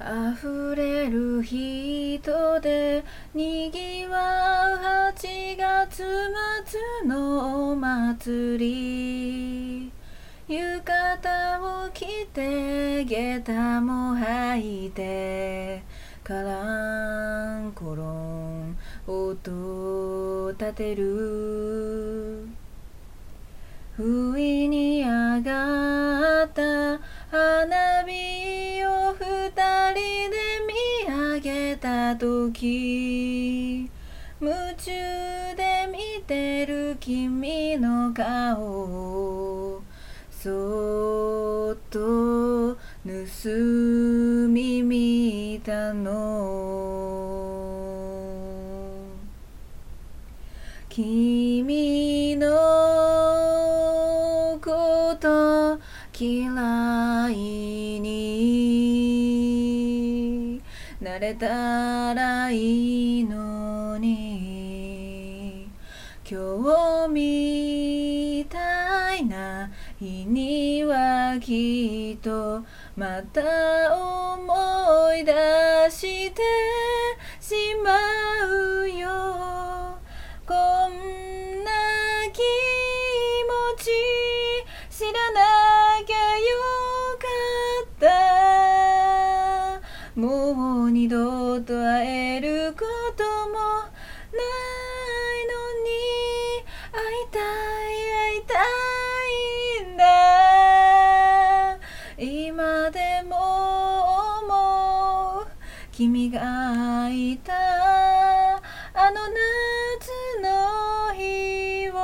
溢れる人でにぎわう8月末のお祭り。浴衣を着て下駄も履いてカランコロン音を立てる。た時夢中で見てる君の顔をそっと盗み見たの。君のこと嫌いれたらいいのに今日みたいな日にはきっとまた思い出してしまうよ。こんな気持ち知らなきもう二度と会えることもないのに会いたい会いたいんだ今でも思う君がいたあの夏の日を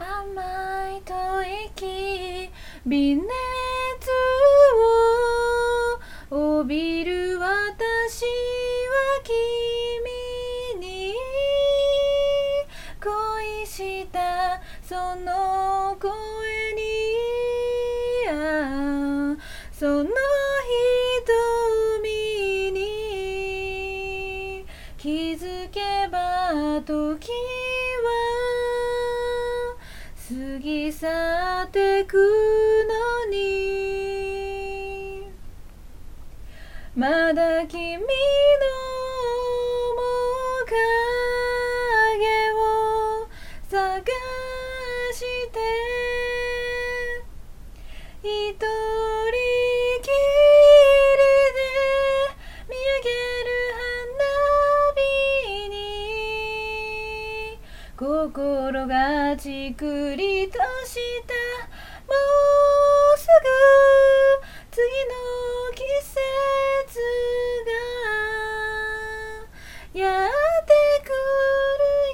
甘い吐息微熱を帯びる私は君に恋したその声にその瞳に気づけば時過ぎ去ってくのに。まだ君の面影を探して。愛心がちくりとした。もうすぐ次の季節がやってく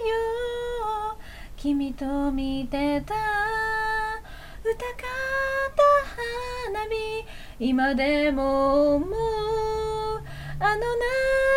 るよ。君と見てた。歌かった花火今でも思う。あの夏